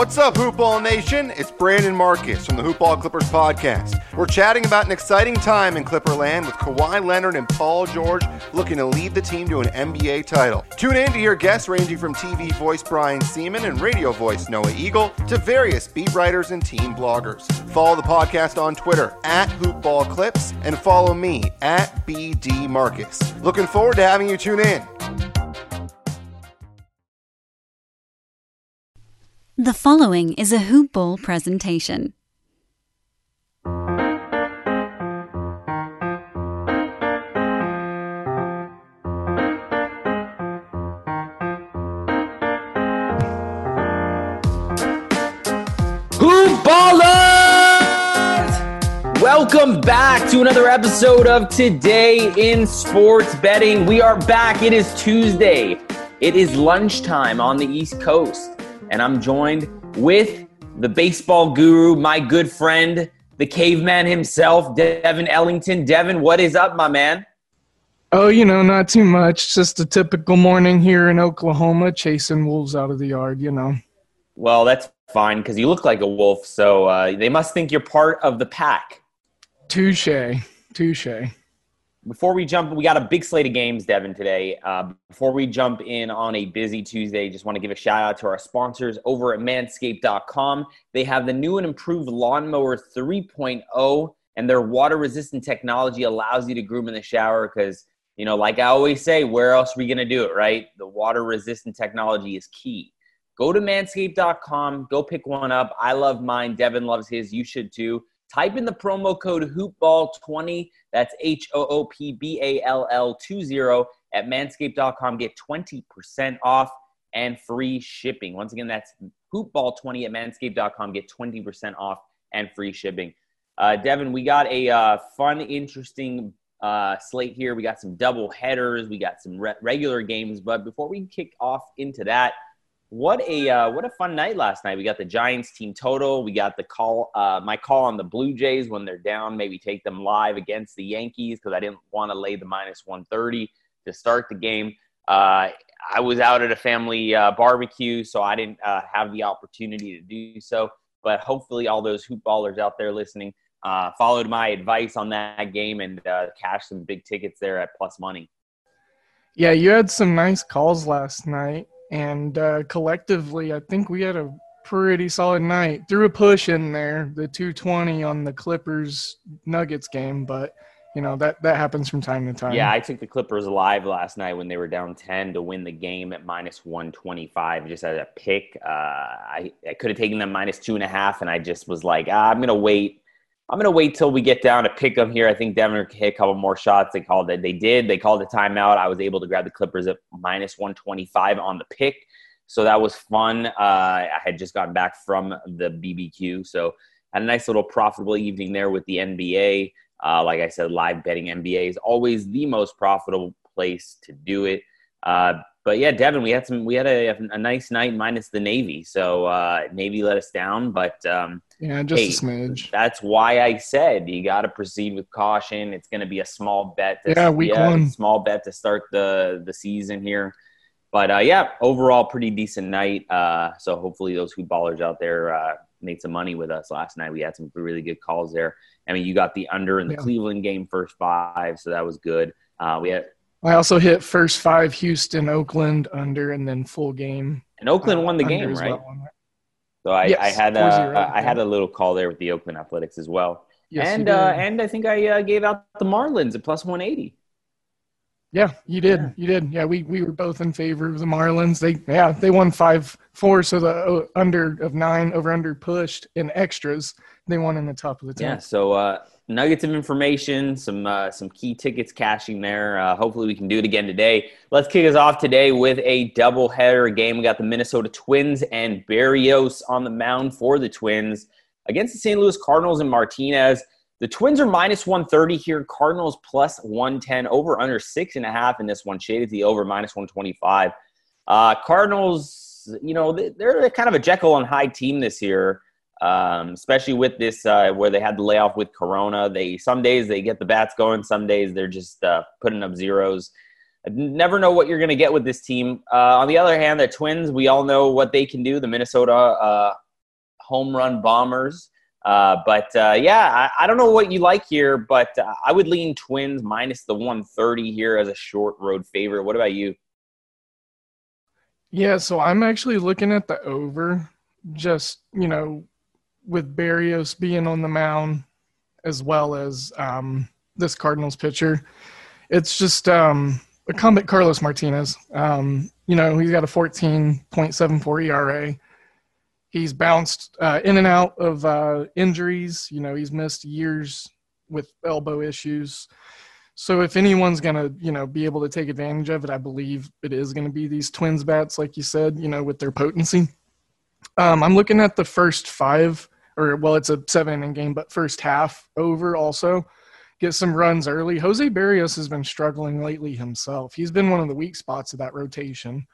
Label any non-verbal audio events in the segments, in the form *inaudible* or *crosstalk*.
What's up, Hoopball Nation? It's Brandon Marcus from the Hoopball Clippers podcast. We're chatting about an exciting time in Clipperland with Kawhi Leonard and Paul George looking to lead the team to an NBA title. Tune in to hear guests ranging from TV voice Brian Sieman and radio voice Noah Eagle to various beat writers and team bloggers. Follow the podcast on Twitter at Hoopball Clips and follow me at BD Marcus. Looking forward to having you tune in. The following is a Hoop Ball presentation. Hoop Ballers! Welcome back to another episode of Today in Sports Betting. We are back. It is Tuesday. It is lunchtime on the East Coast, and I'm joined with the baseball guru, my good friend, the caveman himself, Devin Ellington. Devin, what is up, my man? Oh, you know, not too much. Just a typical morning here in Oklahoma, chasing wolves out of the yard, you know. Well, that's fine because you look like a wolf, so uh, they must think you're part of the pack. Touche. Touche. Before we jump, we got a big slate of games, Devin, today. Uh, before we jump in on a busy Tuesday, just want to give a shout out to our sponsors over at manscaped.com. They have the new and improved Lawnmower 3.0, and their water resistant technology allows you to groom in the shower because, you know, like I always say, where else are we going to do it, right? The water resistant technology is key. Go to manscaped.com, go pick one up. I love mine. Devin loves his. You should too. Type in the promo code hoopball20. That's H O O P B A L L 20 at manscaped.com. Get 20% off and free shipping. Once again, that's hoopball20 at manscaped.com. Get 20% off and free shipping. Uh, Devin, we got a uh, fun, interesting uh, slate here. We got some double headers, we got some re- regular games. But before we kick off into that, what a uh, what a fun night last night. We got the Giants team total. We got the call uh, my call on the Blue Jays when they're down. Maybe take them live against the Yankees because I didn't want to lay the minus one thirty to start the game. Uh, I was out at a family uh, barbecue, so I didn't uh, have the opportunity to do so. But hopefully, all those hoop ballers out there listening uh, followed my advice on that game and cashed some big tickets there at plus money. Yeah, you had some nice calls last night and uh, collectively, I think we had a pretty solid night. Threw a push in there, the 220 on the Clippers Nuggets game, but you know that that happens from time to time. Yeah, I took the Clippers live last night when they were down 10 to win the game at minus 125. Just as a pick, uh, I I could have taken them minus two and a half, and I just was like, ah, I'm gonna wait. I'm gonna wait till we get down to pick them here. I think Denver hit a couple more shots. They called it. They did. They called the timeout. I was able to grab the Clippers at minus 125 on the pick, so that was fun. Uh, I had just gotten back from the BBQ, so had a nice little profitable evening there with the NBA. Uh, like I said, live betting NBA is always the most profitable place to do it. Uh, but yeah, Devin, we had some. We had a, a nice night minus the Navy. So uh, Navy let us down, but um, yeah, just hey, a smidge. That's why I said you got to proceed with caution. It's going to be a small bet. To, yeah, week yeah, one. Small bet to start the the season here. But uh, yeah, overall, pretty decent night. Uh, so hopefully, those hoop ballers out there uh, made some money with us last night. We had some really good calls there. I mean, you got the under in the yeah. Cleveland game first five, so that was good. Uh, we had I also hit first five Houston, Oakland under, and then full game. And Oakland uh, won the game, right? Well. So I, yes, I had a, I had a little call there with the Oakland Athletics as well. Yes, and uh, and I think I uh, gave out the Marlins at plus one eighty. Yeah, you did. Yeah. You did. Yeah, we, we were both in favor of the Marlins. They yeah they won five four, so the under of nine over under pushed in extras. They won in the top of the ten. Yeah. So uh, nuggets of information, some uh, some key tickets cashing there. Uh, hopefully, we can do it again today. Let's kick us off today with a double header game. We got the Minnesota Twins and Berrios on the mound for the Twins against the St. Louis Cardinals and Martinez. The Twins are minus 130 here. Cardinals plus 110 over under six and a half in this one. Shaded the over minus 125. Uh, Cardinals, you know, they're kind of a Jekyll and Hyde team this year um, especially with this uh, where they had the layoff with Corona. They some days they get the bats going, some days they're just uh, putting up zeros. I never know what you're going to get with this team. Uh, on the other hand, the Twins, we all know what they can do. The Minnesota uh, home run bombers. Uh, but uh, yeah, I, I, don't know what you like here, but I would lean Twins minus the 130 here as a short road favorite. What about you? Yeah, so I'm actually looking at the over, just you know, with Berrios being on the mound as well as um, this Cardinals pitcher. It's just um, a combat Carlos Martinez. Um, you know, he's got a 14.74 ERA. He's bounced uh, in and out of uh, injuries. You know, he's missed years with elbow issues. So if anyone's gonna, you know, be able to take advantage of it, I believe it is going to be these Twins bats, like you said, you know, with their potency. Um, I'm looking at the first five, or well, it's a seven inning game, but first half over also get some runs early. Jose Berrios has been struggling lately himself. He's been one of the weak spots of that rotation.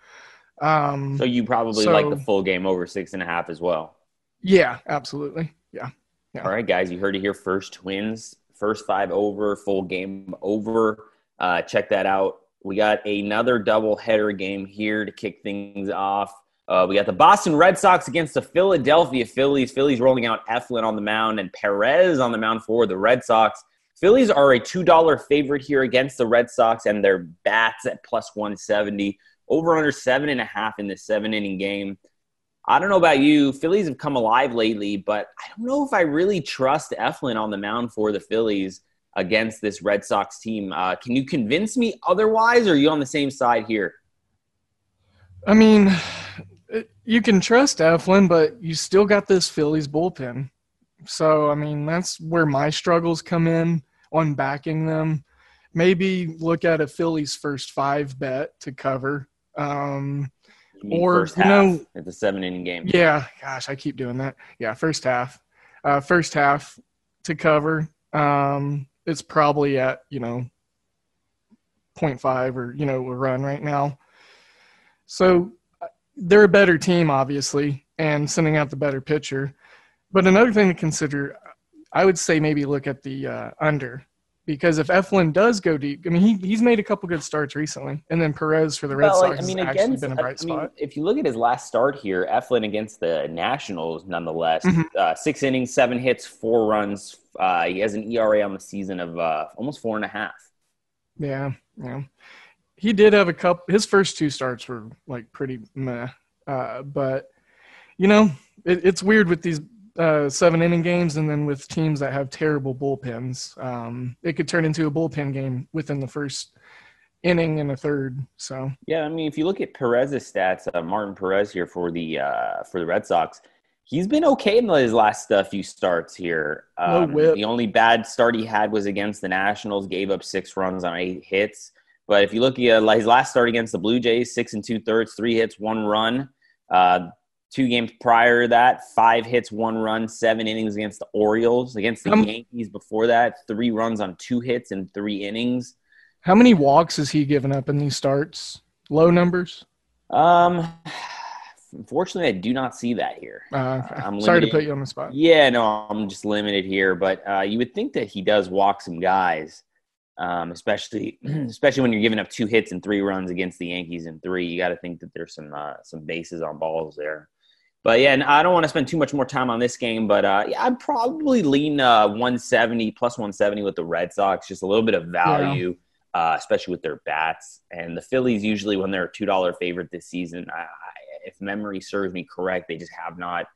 Um, so you probably so, like the full game over six and a half as well. Yeah, absolutely. Yeah. yeah. All right, guys, you heard it here first. Twins first five over, full game over. Uh, check that out. We got another double header game here to kick things off. Uh, we got the Boston Red Sox against the Philadelphia Phillies. Phillies rolling out Eflin on the mound and Perez on the mound for the Red Sox. Phillies are a $2 favorite here against the Red Sox, and their bats at plus 170. Over under seven and a half in this seven inning game. I don't know about you. Phillies have come alive lately, but I don't know if I really trust Eflin on the mound for the Phillies against this Red Sox team. Uh, can you convince me otherwise, or are you on the same side here? I mean, you can trust Eflin, but you still got this Phillies bullpen. So, I mean, that's where my struggles come in on backing them. Maybe look at a Phillies first five bet to cover. Um, you or, you know, it's a seven inning game. Yeah. Gosh, I keep doing that. Yeah. First half. Uh, first half to cover. Um, it's probably at, you know, 0.5 or, you know, a run right now. So uh, they're a better team, obviously, and sending out the better pitcher. But another thing to consider, I would say maybe look at the uh, under because if Eflin does go deep, I mean he he's made a couple good starts recently, and then Perez for the Red well, Sox I mean, has against, actually been a bright I spot. Mean, if you look at his last start here, Eflin against the Nationals, nonetheless, mm-hmm. uh, six innings, seven hits, four runs. Uh, he has an ERA on the season of uh, almost four and a half. Yeah, yeah. He did have a couple. His first two starts were like pretty meh, uh, but you know it, it's weird with these uh, seven inning games, and then with teams that have terrible bullpens, um, it could turn into a bullpen game within the first inning and a third. So yeah, I mean, if you look at Perez's stats, uh, Martin Perez here for the uh, for the Red Sox, he's been okay in his last uh, few starts here. Um, no. The only bad start he had was against the Nationals, gave up six runs on eight hits. But if you look at uh, his last start against the Blue Jays, six and two thirds, three hits, one run. Uh, Two games prior to that, five hits, one run, seven innings against the Orioles. Against the um, Yankees before that, three runs on two hits in three innings. How many walks has he given up in these starts? Low numbers? Um, unfortunately, I do not see that here. Uh, okay. I'm Sorry to put you on the spot. Yeah, no, I'm just limited here. But uh, you would think that he does walk some guys, um, especially *clears throat* especially when you're giving up two hits and three runs against the Yankees in three. You got to think that there's some uh, some bases on balls there. But yeah, and I don't want to spend too much more time on this game, but uh, yeah, I'd probably lean uh, 170 plus 170 with the Red Sox, just a little bit of value, yeah. uh, especially with their bats. And the Phillies usually, when they're a two dollar favorite this season, I, if memory serves me correct, they just have not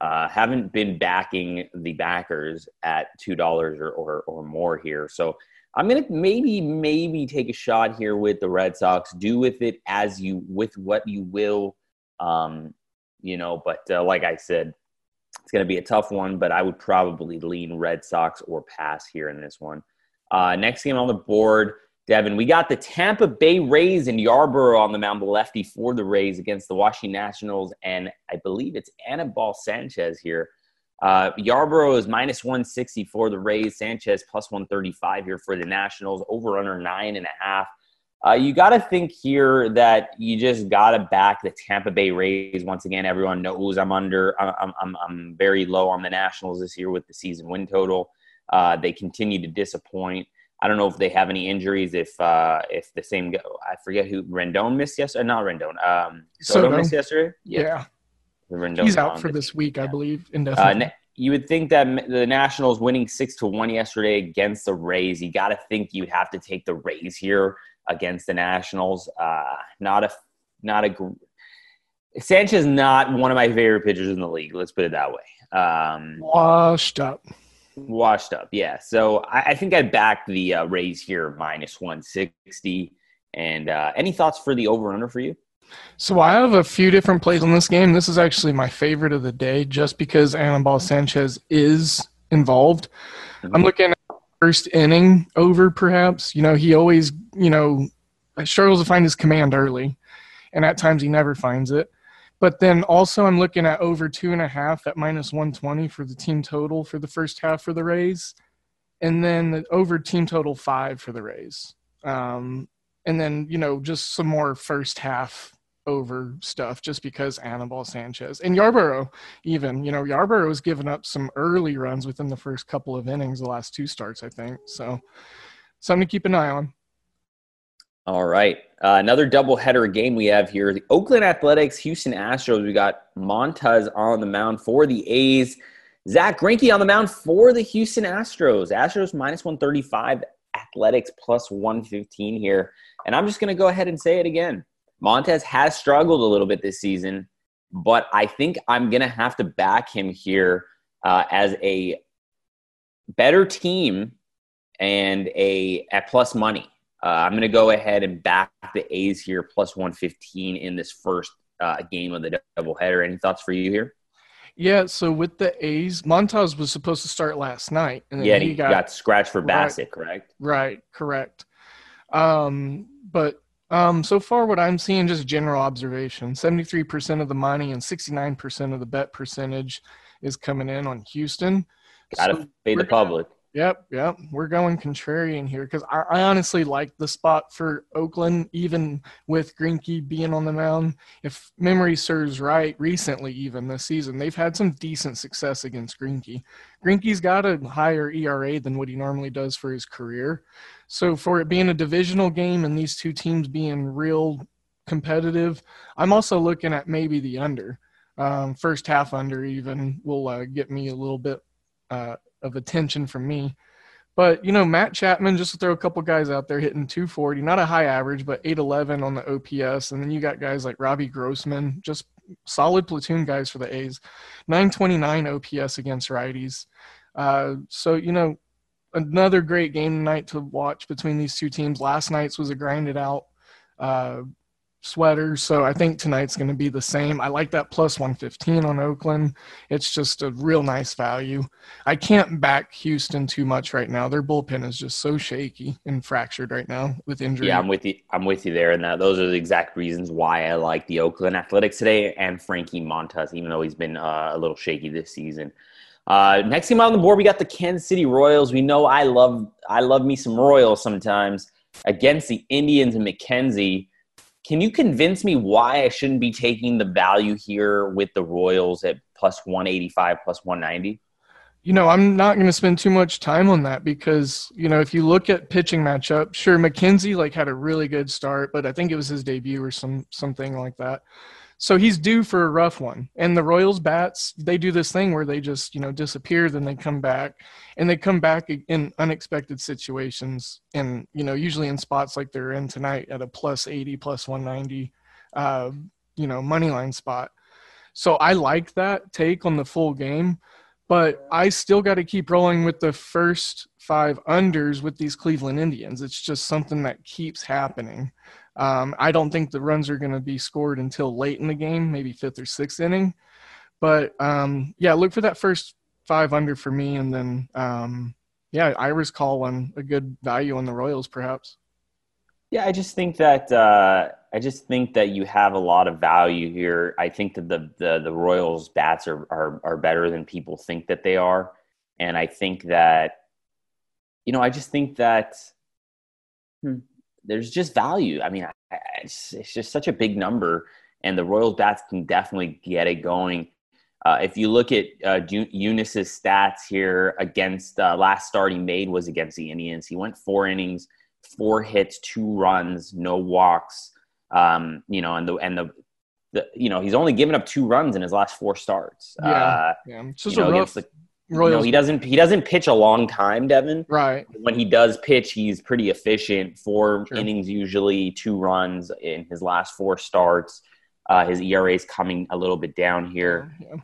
uh, haven't been backing the backers at two dollars or, or or more here. So I'm gonna maybe maybe take a shot here with the Red Sox. Do with it as you with what you will. Um, you know. But uh, like I said, it's to be a tough one, but I would probably lean Red Sox or pass here in this one. Uh, next game on the board, Devin, we got the Tampa Bay Rays and Yarbrough on the mound, the lefty for the Rays against the Washington Nationals, and I believe it's Anibal Sanchez here. Uh, Yarbrough is minus 160 for the Rays, Sanchez plus 135 here for the Nationals, over under nine and a half. Uh, you got to think here that you just got to back the Tampa Bay Rays. Once again, everyone knows I'm under. I'm, I'm, I'm very low on the Nationals this year with the season win total. Uh, they continue to disappoint. I don't know if they have any injuries. If uh, if the same, I forget who Rendon missed yesterday. Not Rendon. Um, Soto, Soto. missed yesterday. Yeah. yeah. Rendon He's out for this week, I believe, Uh, indefinitely. na- you would think that the Nationals winning six to one yesterday against the Rays, you got to think you'd have to take the Rays here against the Nationals. Uh, not a, not a. Sanchez not one of my favorite pitchers in the league. Let's put it that way. Um, Washed up. washed up, yeah. So I, I think I'd back the uh, Rays here minus one sixty. And uh, any thoughts for the over under for you? So I have a few different plays on this game. This is actually my favorite of the day, just because Anibal Sanchez is involved. I'm looking at first inning over, perhaps. You know, he always, you know, struggles to find his command early, and at times he never finds it. But then also, I'm looking at over two and a half at minus 120 for the team total for the first half for the Rays, and then the over team total five for the Rays. Um, and then, you know, just some more first half over stuff just because Anibal Sanchez and Yarbrough, even, you know, Yarbrough has given up some early runs within the first couple of innings, the last two starts, I think. So, something to keep an eye on. All right. Uh, another doubleheader game we have here. The Oakland Athletics, Houston Astros. We got Montas on the mound for the A's. Zach Greinke on the mound for the Houston Astros. Astros minus 135, Athletics plus 115 here. And I'm just going to go ahead and say it again. Montas has struggled a little bit this season, but I think I'm going to have to back him here uh, as a better team and a at plus money. Uh, I'm going to go ahead and back the A's here plus 115 in this first uh, game of the doubleheader. Any thoughts for you here? Yeah, so with the A's, Montas was supposed to start last night, and then Yeah, he, he got, scratched for Right. Bassitt, correct? Right, correct. Um, but um, so far, what I'm seeing, just general observation 73% of the money and 69% of the bet percentage is coming in on Houston. Got to So the public. Yep, yep. We're going contrarian here because I, I honestly like the spot for Oakland, even with Greinke being on the mound. If memory serves right, recently even this season, they've had some decent success against Greinke. Greinke's got a higher ERA than what he normally does for his career. So for it being a divisional game and these two teams being real competitive, I'm also looking at maybe the under. Um, first half under even will uh, get me a little bit uh, of attention from me. But you know, Matt Chapman, just to throw a couple guys out there hitting 240, not a high average, but 811 on the OPS. And then you got guys like Robbie Grossman, just solid platoon guys for the A's, 929 OPS against righties. Uh, so you know, another great game tonight to watch between these two teams. Last night's was a grinded out uh, sweater, so I think tonight's going to be the same. I like that plus 115 on Oakland. It's just a real nice value. I can't back Houston too much right now. Their bullpen is just so shaky and fractured right now with injury. Yeah, I'm with you. I'm with you there, and those are the exact reasons why I like the Oakland Athletics today and Frankie Montas, even though he's been uh, a little shaky this season. Uh, next game on the board, we got the Kansas City Royals. We know I love I love me some Royals sometimes against the Indians and McKenzie. Can you convince me why I shouldn't be taking the value here with the Royals at plus 185, plus 190? you know, I'm not going to spend too much time on that because, you know, if you look at pitching matchup, sure, McKenzie like had a really good start, but I think it was his debut or some something like that. So he's due for a rough one. And the Royals bats, they do this thing where they just, you know, disappear, then they come back and they come back in unexpected situations. And, you know, usually in spots like they're in tonight at a plus 80, plus 190, uh, you know, money line spot. So I like that take on the full game but I still got to keep rolling with the first five unders with these Cleveland Indians. It's just something that keeps happening. Um, I don't think the runs are going to be scored until late in the game, maybe fifth or sixth inning. But um, yeah, look for that first five under for me, and then um, yeah, Ira's call on a good value on the Royals, perhaps. Yeah, I just think that uh, I just think that you have a lot of value here. I think that the the, the Royals bats are, are are better than people think that they are, and I think that you know I just think that hmm, there's just value. I mean, it's, it's just such a big number, and the Royals bats can definitely get it going. Uh, if you look at uh, Junis's stats here against uh, last start he made was against the Indians. He went four innings, four hits, two runs, no walks. Um, you know, and the and the the, you know, he's only given up two runs in his last four starts. Yeah. Uh, Yeah, it's just you know, a rough against the, you know, he doesn't he doesn't pitch a long time, Devin. right. When he does pitch, he's pretty efficient. Four Sure. innings usually, two runs in his last four starts. Uh, his ERA is coming a little bit down here. Yeah.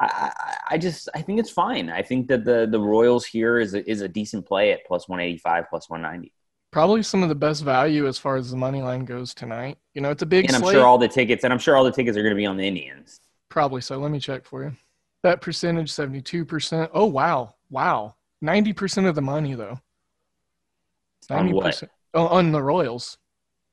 I, I, I just I think it's fine. I think that the the Royals here is a, is a decent play at plus one eighty five, plus one ninety. Probably some of the best value as far as the money line goes tonight. You know, it's a big And I'm slate. sure all the tickets and I'm sure all the tickets are going to be on the Indians. Probably so. Let me check for you. Bet percentage 72%. Oh, wow. Wow. 90% of the money, though. On what? 90%. Oh, on the Royals.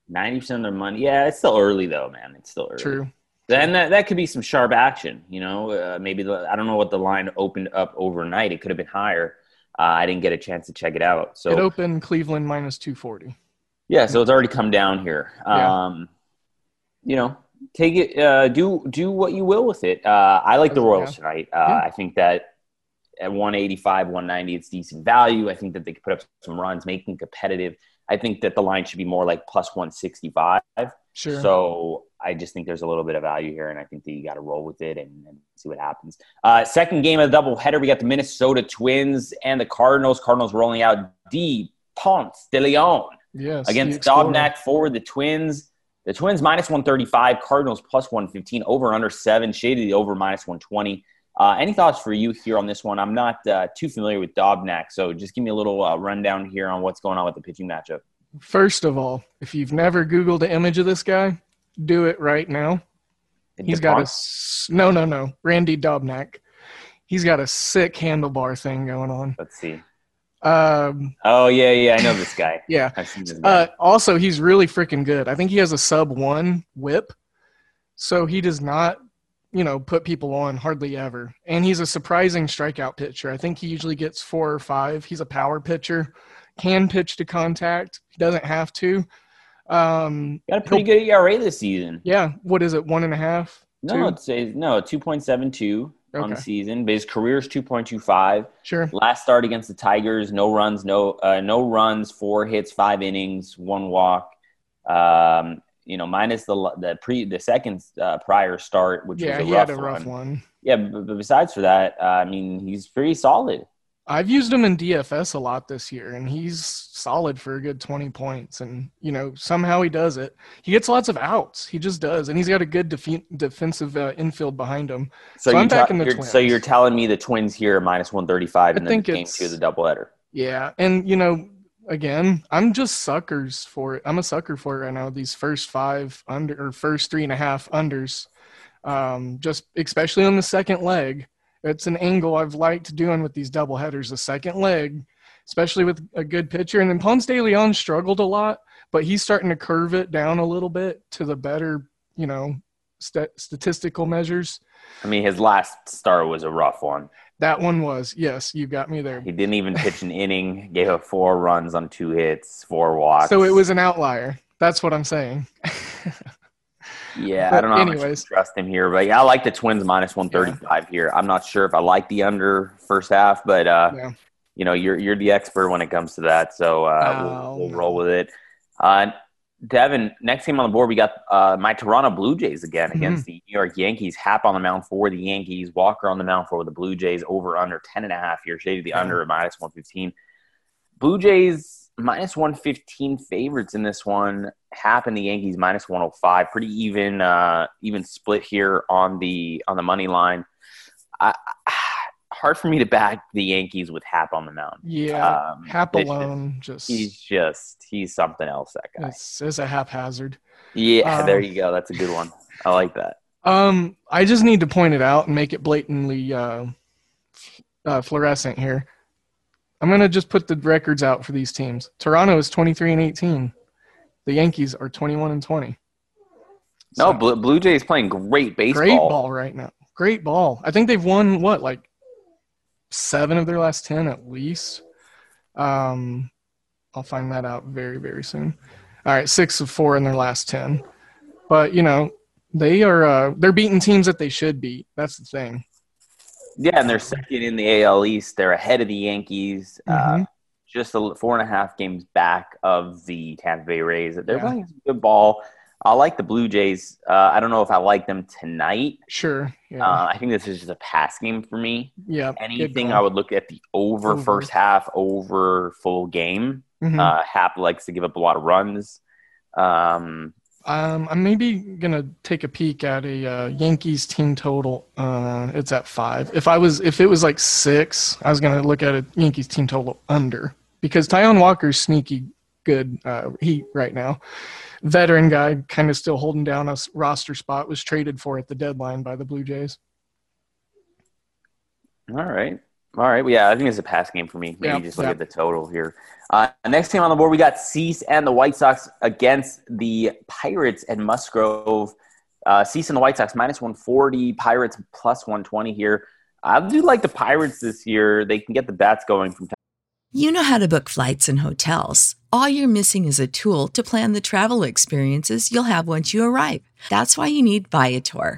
Ninety percent of their money. Yeah, it's still early though, man. It's still early. True. Then that, that could be some sharp action. You know, uh, maybe the, I don't know what the line opened up overnight. It could have been higher. Uh, I didn't get a chance to check it out. So It opened Cleveland minus 240. yeah, so it's already come down here. Yeah. Um, you know, take it. Uh, do do what you will with it. Uh, I like the. Royals tonight. Uh, Yeah. I think that at 185, 190, it's decent value. I think that they could put up some runs, making competitive. I think that the line should be more like plus 165. Sure. So I just think there's a little bit of value here, and I think that you got to roll with it and, and see what happens. Uh, second game of the doubleheader, we got the Minnesota Twins and the Cardinals. Cardinals rolling out D. Ponce de Leon yes. against. Dobnak for the Twins. The Twins minus 135, Cardinals plus 115, over under seven, shaded the over minus 120. Uh, any thoughts for you here on this one? I'm not uh, too familiar with Dobnak, so just give me a little uh, rundown here on what's going on with the pitching matchup. First of all, if you've never Googled the image of this guy, do it right now. He's got a no, no, no. Randy Dobnak. He's got a sick handlebar thing going on. Let's see. Um, Oh yeah, yeah, I know this guy. *laughs* yeah. This guy. Uh, also, he's really freaking good. I think he has a sub one whip, so he does not, you know, put people on hardly ever. And he's a surprising strikeout pitcher. I think he usually gets four or five. He's a power pitcher, can pitch to contact. He doesn't have to. Um, Got a pretty good ERA this season. yeah. What is it? One and a half. No, Two? it's a, no two point seven two on the season. But his career is two point two five. Sure. Last start against the Tigers, no runs, no uh, no runs, four hits, five innings, one walk. Um, you know, minus the the pre the second uh, prior start, which Yeah, was a he rough, had a rough one. one. Yeah, but, but besides for that, uh, I mean, he's pretty solid. I've used him in DFS a lot this year, and he's solid for a good 20 points. And, you know, somehow he does it. He gets lots of outs. He just does. And he's got a good defe- defensive uh, infield behind him. So you I'm te- backing the you're, Twins. So you're telling me the Twins here are minus one thirty five, I and then game two of the doubleheader. Yeah. And, you know, again, I'm just suckers for it. I'm a sucker for it right now. These first five under or first three and a half unders, um, just especially on the second leg. It's an angle I've liked doing with these double headers. The second leg, especially with a good pitcher. And then Ponce de Leon struggled a lot, but he's starting to curve it down a little bit to the better, you know, st- statistical measures. I mean, his last start was a rough one. That one was, yes, you got me there. He didn't even pitch an inning, gave up four runs on two hits, four walks. So it was an outlier. That's what I'm saying. *laughs* Yeah, But I don't know how much anyways. trust him here, but yeah, I like the Twins minus one thirty five here. I'm not sure if I like the under first half, but uh, Yeah. you know, you're you're the expert when it comes to that, so uh, Oh, we'll, we'll roll with it. Uh, Devin, next game on the board, we got uh, my Toronto Blue Jays again Mm-hmm. against the New York Yankees. Happ on the mound for the Yankees, Walker on the mound for the Blue Jays. Over under ten and a half here, shaded the Yeah. under at minus one fifteen. Blue Jays minus 115 favorites in this one. Happ and the Yankees minus 105. Pretty even uh even split here on the on the money line. I, I- *sighs* hard for me to back the Yankees with Happ on the mound. Yeah. Um, Happ it's just- alone just He's just he's something else that guy. is, is a haphazard. Yeah, um, there you go. That's a good one. I like that. Um, I just need to point it out and make it blatantly uh, f- uh, fluorescent here. I'm gonna just put the records out for these teams. Toronto is 23 and 18. The Yankees are 21 and 20. No, Blue, Blue Jays playing great baseball. great ball right now. Great ball. I think they've won what like seven of their last ten at least. Um, I'll find that out very very soon. All right, six of four in their last ten. But you know they are uh, they're beating teams that they should beat. That's the thing. Yeah, and they're second in the AL East. They're ahead of the Yankees. Uh, Mhm. just a, four and a half games back of the Tampa Bay Rays. They're Yeah. playing some good ball. I like the Blue Jays. Uh, I don't know if I like them tonight. Sure. Yeah. Uh, I think this is just a pass game for me. yeah. Anything. I would look at the over, Over. first half, over full game. Mhm. Uh, Happ likes to give up a lot of runs. Um, Um, I'm maybe gonna take a peek at a uh, Yankees team total. Uh, it's at five. If I was, if it was like six, I was gonna look at a Yankees team total under because Taijuan Walker's sneaky good uh, heat right now. Veteran guy, kind of still holding down a roster spot. Was traded for at the deadline by the Blue Jays. all right. All right. Well, yeah, I think it's a pass game for me. Maybe Yeah, just look yeah. at the total here. Uh, next game on the board, we got Cease and the White Sox against the Pirates and Musgrove. Uh, Cease and the White Sox minus 140, Pirates plus 120 here. I do like the Pirates this year. They can get the bats going from time. You know how to book flights and hotels. All you're missing is a tool to plan the travel experiences you'll have once you arrive. That's why you need Viator.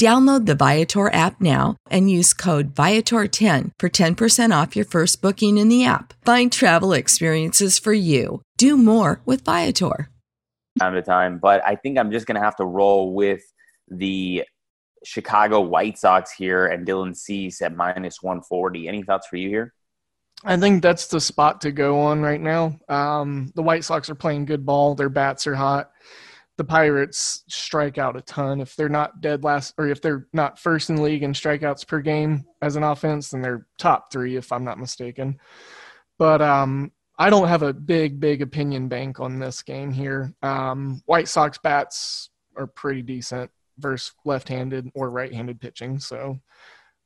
Download the Viator app now and use code Viator10 for 10% off your first booking in the app. Find travel experiences for you. Do more with Viator. time to time. But I think I'm just going to have to roll with the Chicago White Sox here and Dylan Cease at minus 140. Any thoughts for you here? I think that's the spot to go on right now. Um, the White Sox are playing good ball. Their bats are hot. The Pirates strike out a ton. If they're not dead last, or if they're not first in the league in strikeouts per game as an offense, then they're top three, if I'm not mistaken. But um, I don't have a big, big opinion bank on this game here. Um, White Sox bats are pretty decent versus left-handed or right-handed pitching. So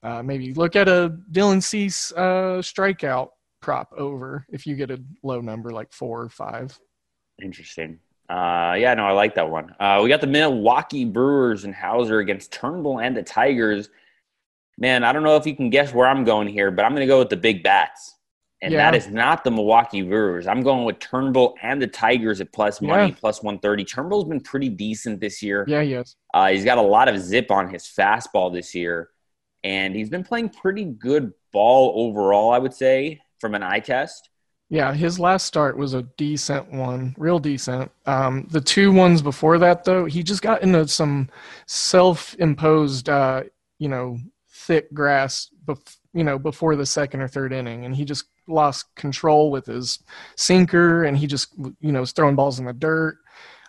uh, maybe look at a Dylan Cease uh, strikeout prop over if you get a low number like four or five. Interesting. Uh, yeah, no, I like that one. Uh, we got the Milwaukee Brewers and Houser against Turnbull and the Tigers. Man, I don't know if you can guess where I'm going here, but I'm going to go with the big bats. And Yeah. that is not the Milwaukee Brewers. I'm going with Turnbull and the Tigers at plus money, Yeah. plus 130. Turnbull's been pretty decent this year. Yeah, yes. Uh, he's got a lot of zip on his fastball this year, and he's been playing pretty good ball overall, I would say, from an eye test. Yeah, his last start was a decent one, real decent. Um, the two ones before that, though, he just got into some self-imposed, uh, you know, thick grass, bef- you know, before the second or third inning, and he just lost control with his sinker, and he just, you know, was throwing balls in the dirt.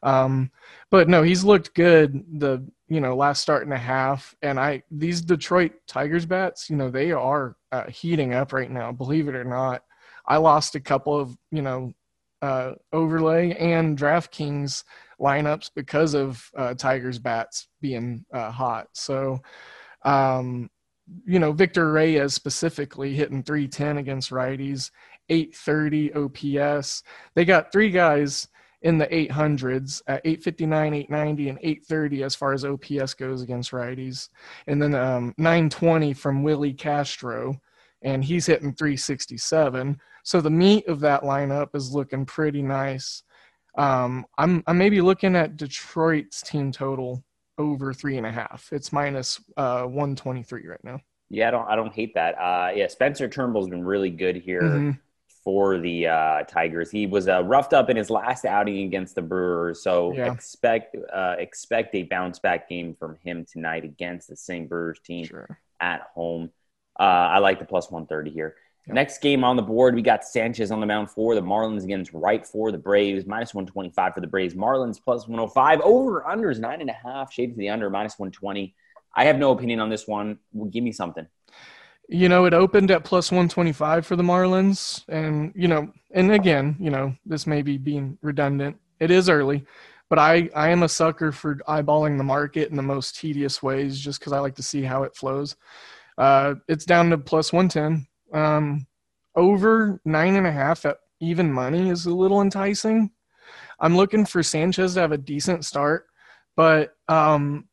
Um, but no, he's looked good the you know last start and a half, and I these Detroit Tigers bats, you know, they are uh, heating up right now. Believe it or not. I lost a couple of you know uh, overlay and DraftKings lineups because of uh, Tigers bats being uh, hot. So, um, you know, Victor Reyes specifically hitting 310 against righties, 830 OPS. They got three guys in the 800s at 859, 890, and 830 as far as OPS goes against righties. And then um, 920 from Willi Castro, and he's hitting 367. So the meat of that lineup is looking pretty nice. Um, I'm I'm maybe looking at Detroit's team total over three and a half. It's minus uh, 123 right now. Yeah, I don't, I don't hate that. Uh, yeah, Spencer Turnbull's been really good here Mhm. for the uh, Tigers. He was uh, roughed up in his last outing against the Brewers, so Yeah. expect uh, expect a bounce back game from him tonight against the same Brewers team. Sure. at home. Uh, I like the plus 130 here. Yeah. Next game on the board, we got Sanchez on the mound for the Marlins against Wright for the Braves, minus 125 for the Braves. Marlins plus 105. Over unders nine and a half, shades to the under, minus 120. I have no opinion on this one. Well, give me something. You know, it opened at plus 125 for the Marlins. And, you know, and again, you know, this may be being redundant. It is early, but I, I am a sucker for eyeballing the market in the most tedious ways just because I like to see how it flows. Uh, it's down to plus 110. Um, over nine and a half at even money is a little enticing. I'm looking for Sanchez to have a decent start, but um,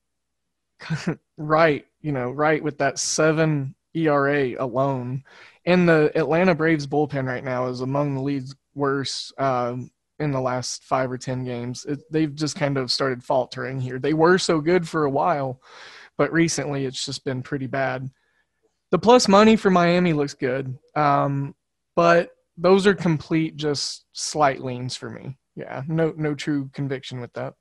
*laughs* right, you know, right with that seven ERA alone, and the Atlanta Braves bullpen right now is among the league's worst um, in the last five or ten games. It, they've just kind of started faltering here. They were so good for a while, but recently it's just been pretty bad. The plus money for Miami looks good, um, but those are complete just slight leans for me. Yeah, no no true conviction with that.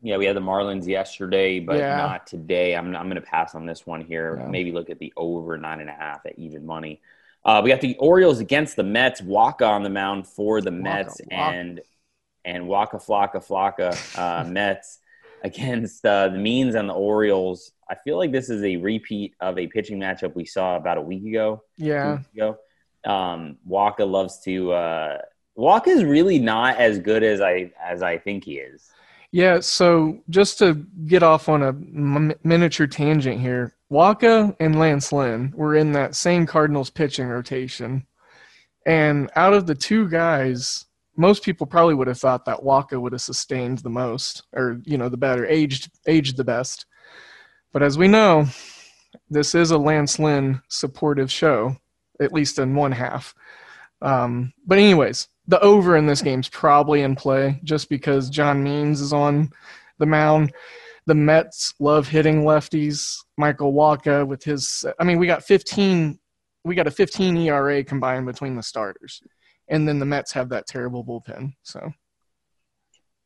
Yeah, we had the Marlins yesterday, but Yeah. not today. I'm I'm going to pass on this one here. Yeah. Maybe look at the over nine and a half at even money. Uh, we got the Orioles against the Mets. Wacha on the mound for the Mets, Wacha. and and Waka Flocka Flocka uh, *laughs* Mets against uh, the Means and the Orioles. I feel like this is a repeat of a pitching matchup we saw about a week ago. Yeah, ago. Um, Wacha loves to. Uh, Wacha is really not as good as I as I think he is. yeah. So just to get off on a m- miniature tangent here, Wacha and Lance Lynn were in that same Cardinals pitching rotation, and out of the two guys, most people probably would have thought that Wacha would have sustained the most, or you know, the better aged aged the best. But as we know, this is a Lance Lynn supportive show, at least in one half. Um, but anyways, the over in this game's probably in play just because John Means is on the mound. The Mets love hitting lefties. Michael Wacha with his, I mean, we got 15, we got a 15 ERA combined between the starters, and then the Mets have that terrible bullpen. So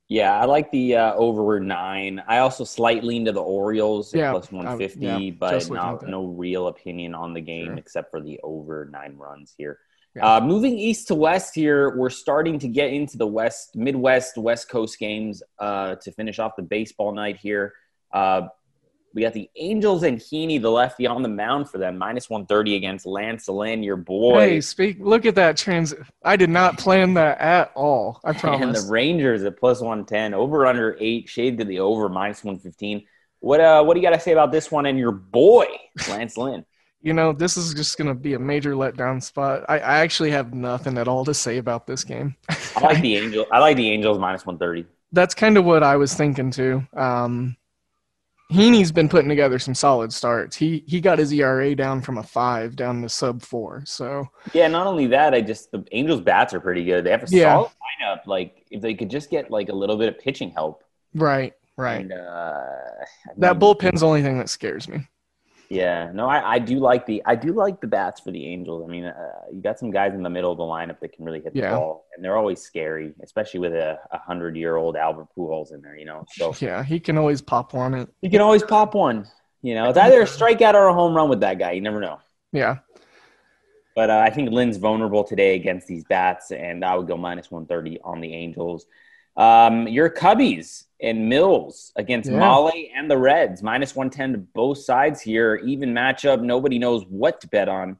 Yeah, I like the uh, over nine. I also slightly lean to the Orioles Yeah, 150, yeah, but just looking at not no real opinion on the game Sure. except for the over nine runs here. Yeah. Uh, moving east to west here, we're starting to get into the west, Midwest, West Coast games uh, to finish off the baseball night here. We got the Angels and Heaney, the lefty, on the mound for them, minus 130 against Lance Lynn, your boy. hey, speak. Look at that trans. I did not plan that at all. I *laughs* and the Rangers at plus 110, over under eight, shade to the over, minus 115. What uh, what do you got to say about this one and your boy, Lance Lynn? *laughs* you know, this is just going to be a major letdown spot. I, I actually have nothing at all to say about this game. I like *laughs* the Angels. I like the Angels minus 130. That's kind of what I was thinking too. Um, Heaney's been putting together some solid starts. He he got his ERA down from a five down to sub four. So Yeah, not only that, I just the Angels bats are pretty good. They have a Yeah. solid lineup. Like if they could just get like a little bit of pitching help. right, right. And, uh, That bullpen's the only thing that scares me. Yeah, no, I, I do like the I do like the bats for the Angels. I mean, uh, you got some guys in the middle of the lineup that can really hit the Yeah. ball, and they're always scary, especially with a, a hundred year old Albert Pujols in there. You know, so *laughs* Yeah, he can always pop one. It. you can always pop one. You know, it's either a strikeout or a home run with that guy. You never know. Yeah, But uh, I think Lynn's vulnerable today against these bats, and I would go minus 130 on the Angels. Um, your Cubbies and Mills against Yeah. Molly and the Reds, minus 110 to both sides here. Even matchup. Nobody knows what to bet on.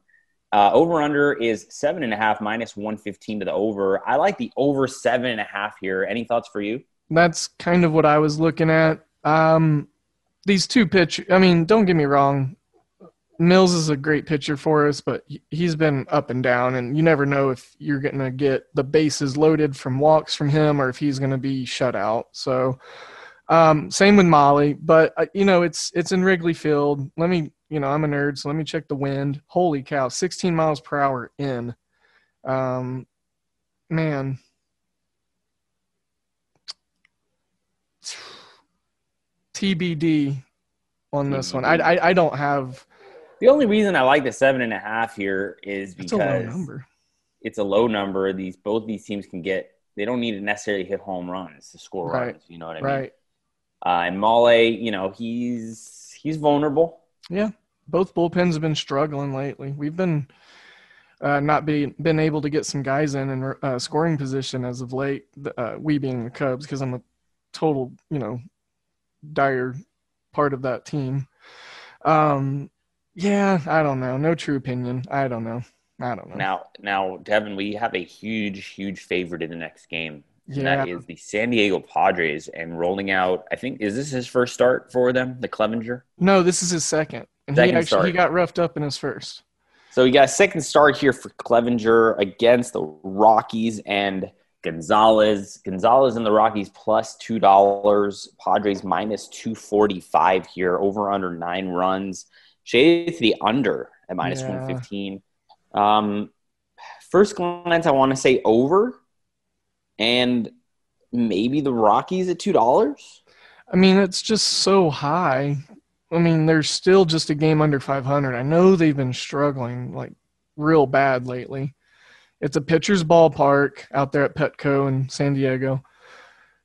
Uh, over under is seven and a half, minus 115 to the over. I like the over seven and a half here. Any thoughts for you? that's kind of what I was looking at. Um, these two pitch. I mean, don't get me wrong. Mills is a great pitcher for us, but he- he's been up and down, and you never know if you're going to get the bases loaded from walks from him or if he's going to be shut out. So, um, same with Molly, but uh, you know, it's it's in Wrigley Field. Let me, you know, I'm a nerd, so let me check the wind. Holy cow, 16 miles per hour in. Um, man, TBD on this one. I, I I don't have. The only reason I like the seven and a half here is It's a low because number. it's a low number. These both these teams can get. They don't need to necessarily hit home runs to score Right. runs. You know what I mean? Right. Uh, and Mole, you know, he's he's vulnerable. Yeah. Both bullpens have been struggling lately. We've been uh, not be, been able to get some guys in in uh, scoring position as of late. Uh, we being the Cubs, because I'm a total, you know, dire part of that team. Um, yeah, I don't know. No true opinion. I don't know. I don't know. Now, now, Devin, we have a huge, huge favorite in the next game. And that Yeah. is the San Diego Padres, and rolling out. I think is this his first start for them, the Clevinger. No, this is his second. And Second he actually start. he got roughed up in his first. So we got a second start here for Clevinger against the Rockies and Gonzalez. Gonzalez and the Rockies plus two dollars. Padres minus two forty five here. Over under nine runs. Shaded to the under at minus Yeah. one fifteen. Um, first glance, I want to say over, and maybe the Rockies at two dollars. I mean, it's just so high. I mean, they're still just a game under 500. I know they've been struggling like real bad lately. It's a pitcher's ballpark out there at Petco in San Diego.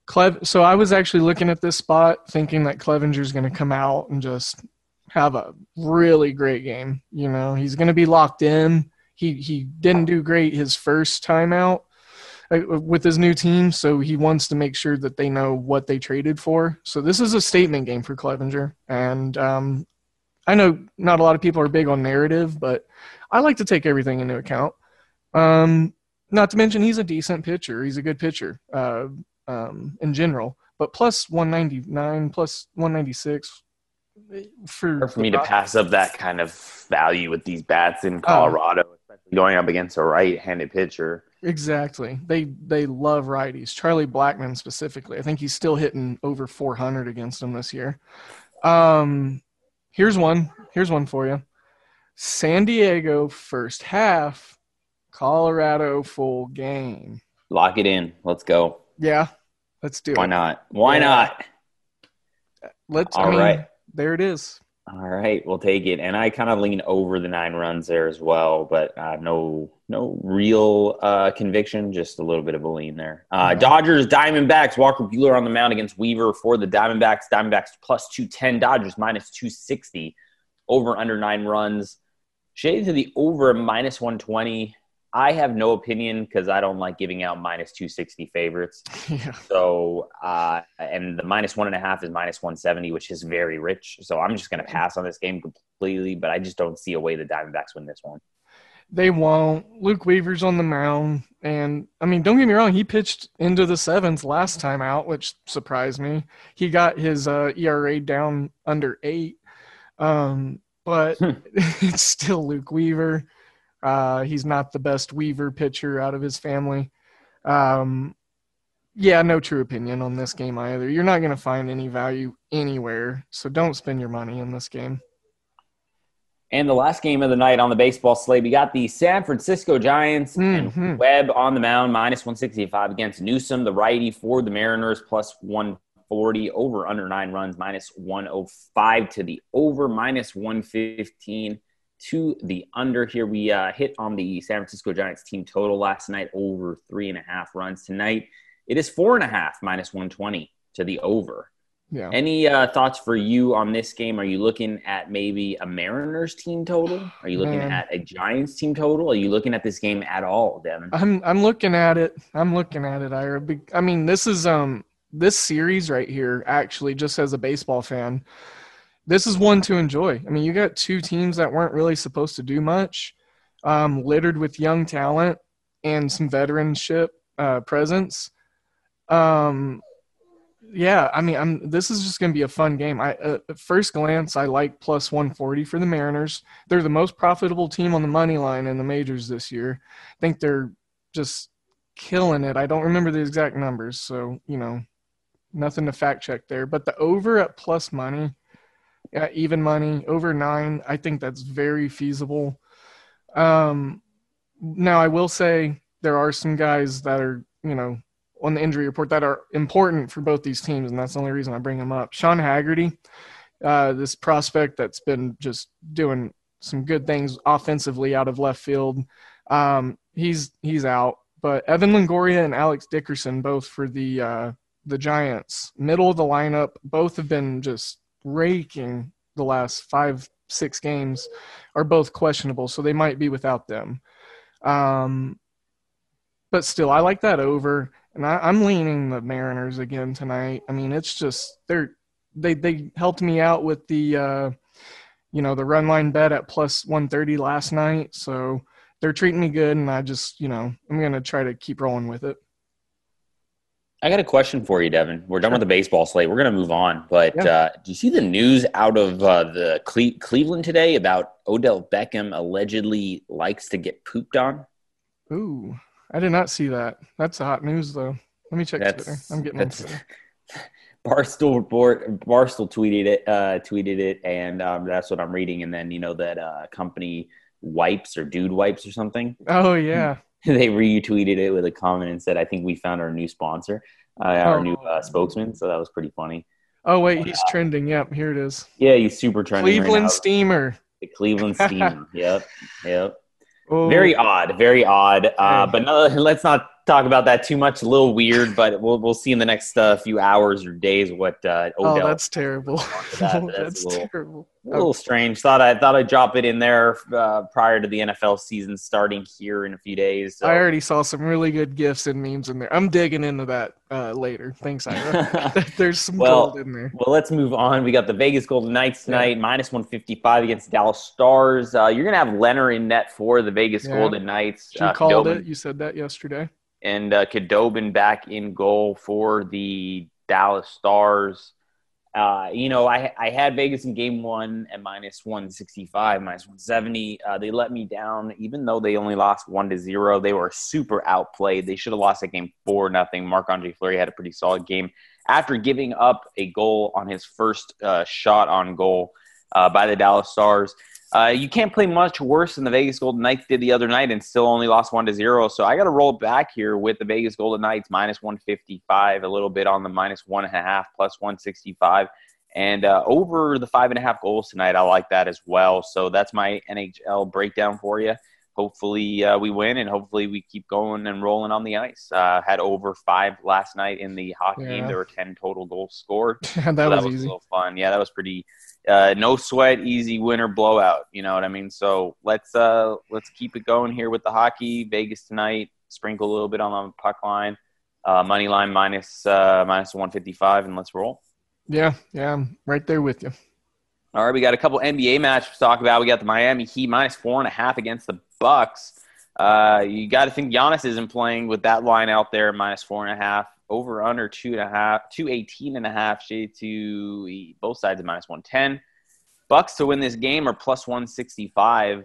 Clev- so I was actually looking at this spot thinking that Clevinger's going to come out and just have a really great game. You know, he's going to be locked in. He he didn't do great his first time out uh, with his new team, so he wants to make sure that they know what they traded for. So this is a statement game for Clevinger, and um, I know not a lot of people are big on narrative, but I like to take everything into account. Um, not to mention he's a decent pitcher. He's a good pitcher uh, um, in general, but plus 199, plus 196 for for me to pass up that kind of value with these bats in Colorado, especially going up against a right-handed pitcher. Exactly. They they love righties. Charlie Blackmon specifically. I think he's still hitting over 400 against them this year. Um, here's one. Here's one for you. San Diego first half, Colorado full game. Lock it in. Let's go. Yeah, let's do Why it. Why not? Why Yeah. not? Let's. I mean, right. There it is. All right, we'll take it. And I kind of lean over the nine runs there as well, but uh, no, no real uh, conviction, just a little bit of a lean there. Uh, Mhm. Dodgers, Diamondbacks. Walker Buehler on the mound against Weaver for the Diamondbacks. Diamondbacks plus two ten. Dodgers minus two sixty. Over under nine runs. Shade to the over minus one twenty. I have no opinion because I don't like giving out minus two sixty favorites. *laughs* yeah. So, uh, and the minus one and a half is minus 170, which is very rich. So I'm just going to pass on this game completely, but I just don't see a way the Diamondbacks win this one. They won't. Luke Weaver's on the mound, and I mean, don't get me wrong. He pitched into the sevens last time out, which surprised me. He got his uh, ERA down under eight, um, but *laughs* *laughs* it's still Luke Weaver. Uh, he's not the best Weaver pitcher out of his family. Um, yeah, no true opinion on this game either. You're not going to find any value anywhere, so don't spend your money in this game. And the last game of the night on the baseball slate, we got the San Francisco Giants Mhm. and Webb on the mound, minus 165 against Newsome, the righty for the Mariners, plus 140 over under nine runs, minus 105 to the over, minus 115 to the under. Here we uh, hit on the San Francisco Giants team total last night, over three and a half runs. Tonight, it is four and a half, minus 120 to the over. Yeah. Any uh, thoughts for you on this game? Are you looking at maybe a Mariners team total? Are you looking Man. at a Giants team total? Are you looking at this game at all, Devin? I'm I'm looking at it. I'm looking at it, Ira. I mean, this is um this series right here actually just as a baseball fan, this is one to enjoy. I mean, you got two teams that weren't really supposed to do much, um, littered with young talent and some veteranship uh, presence. Um, yeah, I mean, I'm. This is just going to be a fun game. I uh, at first glance, I like plus 140 for the Mariners. They're the most profitable team on the money line in the majors this year. I think they're just killing it. I don't remember the exact numbers, so you know, nothing to fact check there. But the over at plus money, yeah, even money over nine, I think that's very feasible. Um, now I will say there are some guys that are you know on the injury report that are important for both these teams, and that's the only reason I bring them up. Sean Haggerty, uh, this prospect that's been just doing some good things offensively out of left field. Um, he's he's out, but Evan Longoria and Alex Dickerson, both for the uh, the Giants, middle of the lineup, both have been just raking the last five six games, are both questionable, so they might be without them. Um, but still, I like that over, and I, I'm leaning the Mariners again tonight. I mean, it's just they're they they helped me out with the uh, you know the run line bet at plus 130 last night, so they're treating me good, and I just you know I'm gonna try to keep rolling with it. I got a question for you, Devin. We're done with the baseball slate. We're going to move on. But Yeah. uh, do you see the news out of uh, the Cle- Cleveland today about Odell Beckham allegedly likes to get pooped on? Ooh, I did not see that. That's hot news, though. Let me check Twitter. I'm getting that's *laughs* Barstool report. Barstool tweeted it. Uh, tweeted it, and um, that's what I'm reading. And then you know that uh, company wipes or dude wipes or something. Oh yeah. *laughs* they retweeted it with a comment and said, "I think we found our new sponsor, uh, our Oh. new uh, spokesman." So that was pretty funny. Oh wait, he's trending. Yep, here it is. Yeah, he's super trending right Cleveland now. Steamer. The Cleveland *laughs* Steamer. yep, yep. Oh, Very odd, very odd. Uh, but no, let's not talk about that too much. A little weird, but we'll we'll see in the next uh, few hours or days what uh, Oh, that's terrible. That- Oh, that's that's a little- terrible. a little strange. Thought I thought I'd drop it in there uh, prior to the NFL season starting here in a few days. So. I already saw some really good gifs and memes in there. I'm digging into that uh, later. Thanks, Ira. *laughs* *laughs* There's some Well, gold in there. Well, let's move on. We got the Vegas Golden Knights tonight, minus 155 against Dallas Stars. Uh, you're going to have Leonard in net for the Vegas Yeah. Golden Knights. You uh, called it. You said that yesterday. And uh, Khudobin back in goal for the Dallas Stars. Uh, you know, I, I had Vegas in game one at minus 165, minus 170. Uh, they let me down, even though they only lost one to zero. They were super outplayed. They should have lost that game four nothing. Marc Andre Fleury had a pretty solid game after giving up a goal on his first uh, shot on goal uh, by the Dallas Stars. Uh, you can't play much worse than the Vegas Golden Knights did the other night and still only lost one to zero. So I got to roll back here with the Vegas Golden Knights minus 155, a little bit on the minus one and a half, plus 165. And uh, over the five and a half goals tonight, I like that as well. So that's my NHL breakdown for you. Hopefully uh, we win, and hopefully we keep going and rolling on the ice. Uh, had over five last night in the hockey game. There were ten total goals scored. *laughs* that So was that was a easy. little fun. Yeah, that was pretty. Uh, no sweat, easy winner blowout. You know what I mean? So let's uh, let's keep it going here with the hockey. Vegas tonight. Sprinkle a little bit on the puck line. Uh, money line minus uh, minus one fifty five, and let's roll. Yeah, yeah, I'm right there with you. All right, we got a couple NBA matches to talk about. We got the Miami Heat minus four and a half against the Bucks. Uh, you got to think Giannis isn't playing with that line out there, minus four and a half. Over under two and a half, two eighteen and a half. Shade to both sides of minus one ten. Bucks to win this game are plus one sixty five.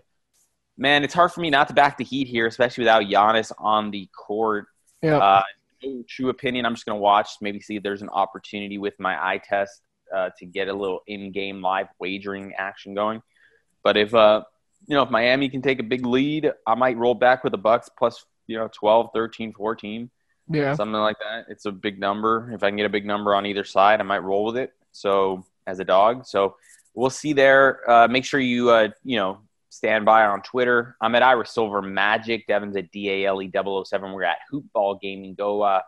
Man, it's hard for me not to back the Heat here, especially without Giannis on the court. Yeah, Uh, no true opinion. I'm just going to watch, maybe see if there's an opportunity with my eye test uh, to get a little in-game live wagering action going. But if uh, you know, if Miami can take a big lead, I might roll back with the Bucks plus, you know, 12, 13, 14, yeah. something like that. It's a big number. If I can get a big number on either side, I might roll with it. So as a dog, so we'll see there. Uh, make sure you uh, you know stand by on Twitter. I'm at Ira Silver Magic. Devin's at D A L E 007. We're at Hoopball Gaming. Go uh,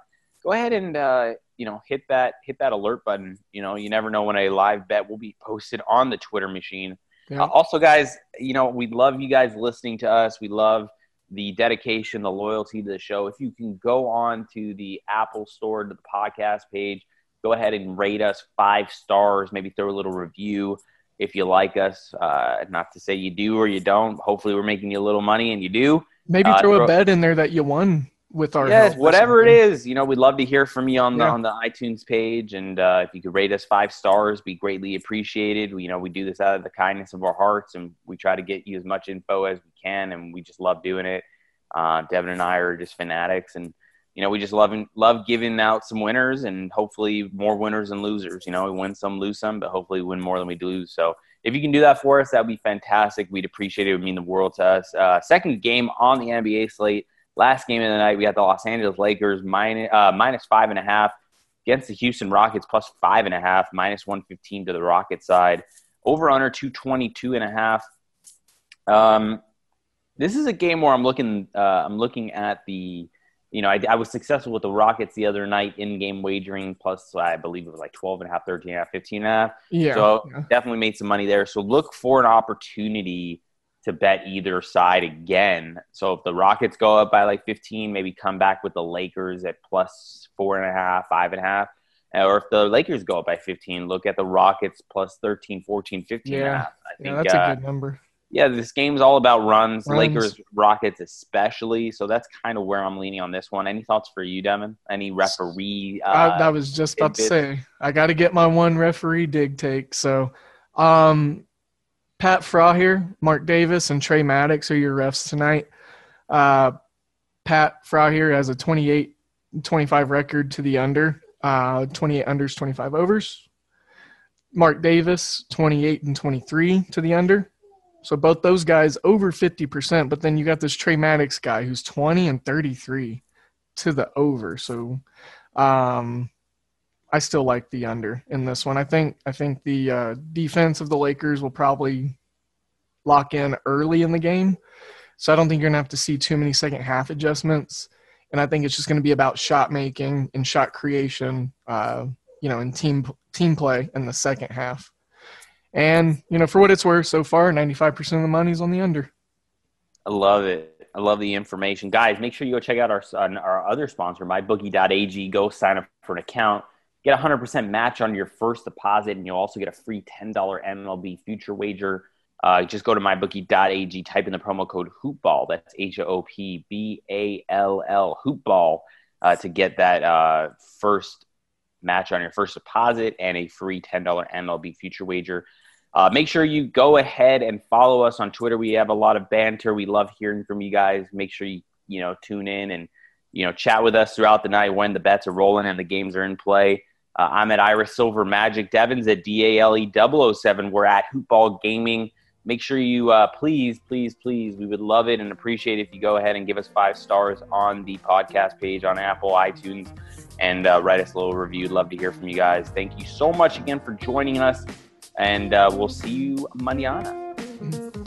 go ahead and uh, you know hit that hit that alert button. You know you never know when a live bet will be posted on the Twitter machine. Yeah. Uh, also, guys, you know we love you guys listening to us. We love the dedication, the loyalty to the show. If you can go on to the Apple Store to the podcast page, go ahead and rate us five stars. Maybe throw a little review if you like us. Uh, not to say you do or you don't. Hopefully, we're making you a little money, and you do. Maybe uh, throw throw- a bet in there that you won with our Yes, whatever it is. you know, we'd love to hear from you on the Yeah. on the iTunes page, and uh, if you could rate us five stars, be greatly appreciated. We, you know, we do this out of the kindness of our hearts, and we try to get you as much info as we can, and we just love doing it. Uh, Devin and I are just fanatics, and you know, we just love love giving out some winners, and hopefully more winners than losers. You know, we win some, lose some, but hopefully win more than we lose. So if you can do that for us, that would be fantastic. We'd appreciate it. It would mean the world to us. Uh, second game on the NBA slate. Last game of the night, we got the Los Angeles Lakers minus, uh, minus five and a half against the Houston Rockets plus five and a half, minus 115 to the Rocket side. Over under 222 and a half. Um, this is a game where I'm looking, uh, I'm looking at the, you know, I, I was successful with the Rockets the other night in game wagering, plus I believe it was like 12 and a half, 13 and a half, 15 and a half. Yeah. So yeah. definitely made some money there. So look for an opportunity to bet either side again. So if the Rockets go up by like 15, maybe come back with the Lakers at plus four and a half, five and a half. Or if the Lakers go up by 15, look at the Rockets plus 13, 14, 15 and a Yeah. half. I think Yeah, that's uh, a good number. Yeah, this game's all about runs, Runs. Lakers, Rockets, especially. So that's kind of where I'm leaning on this one. Any thoughts for you, Devin? Any referee? Uh, I, I was just about to say I got to get my one referee dig take. So, um, Pat Fraher, Mark Davis, and Tre Maddox are your refs tonight. Uh, Pat Fraher has a 28 25 record to the under, uh, 28 unders, 25 overs. Mark Davis, 28 and 23 to the under. So both those guys over 50%, but then you got this Tre Maddox guy who's 20 and 33 to the over. So um, I still like the under in this one. I think I think the uh, defense of the Lakers will probably lock in early in the game. So I don't think you're gonna have to see too many second half adjustments. And I think it's just gonna be about shot making and shot creation, uh, you know, and team team play in the second half. And you know, for what it's worth, so far, 95% of the money's on the under. I love it. I love the information. Guys, make sure you go check out our, our other sponsor, mybookie.ag. Go sign up for an account. Get a 100% match on your first deposit, and you'll also get a free $10 MLB future wager. Uh, just go to mybookie.ag, type in the promo code HOOPBALL. That's H O P B A L L, HOOPBALL, uh, to get that uh, first match on your first deposit and a free $10 MLB future wager. Uh, make sure you go ahead and follow us on Twitter. We have a lot of banter. We love hearing from you guys. Make sure you you know tune in and you know chat with us throughout the night when the bets are rolling and the games are in play. Uh, I'm at Iris Silver Magic. Devin's at DALE 007. We're at Hoopball Gaming. Make sure you uh, please, please, please, we would love it and appreciate if you go ahead and give us five stars on the podcast page on Apple, iTunes, and uh, write us a little review. Love to hear from you guys. Thank you so much again for joining us, and uh, we'll see you mañana.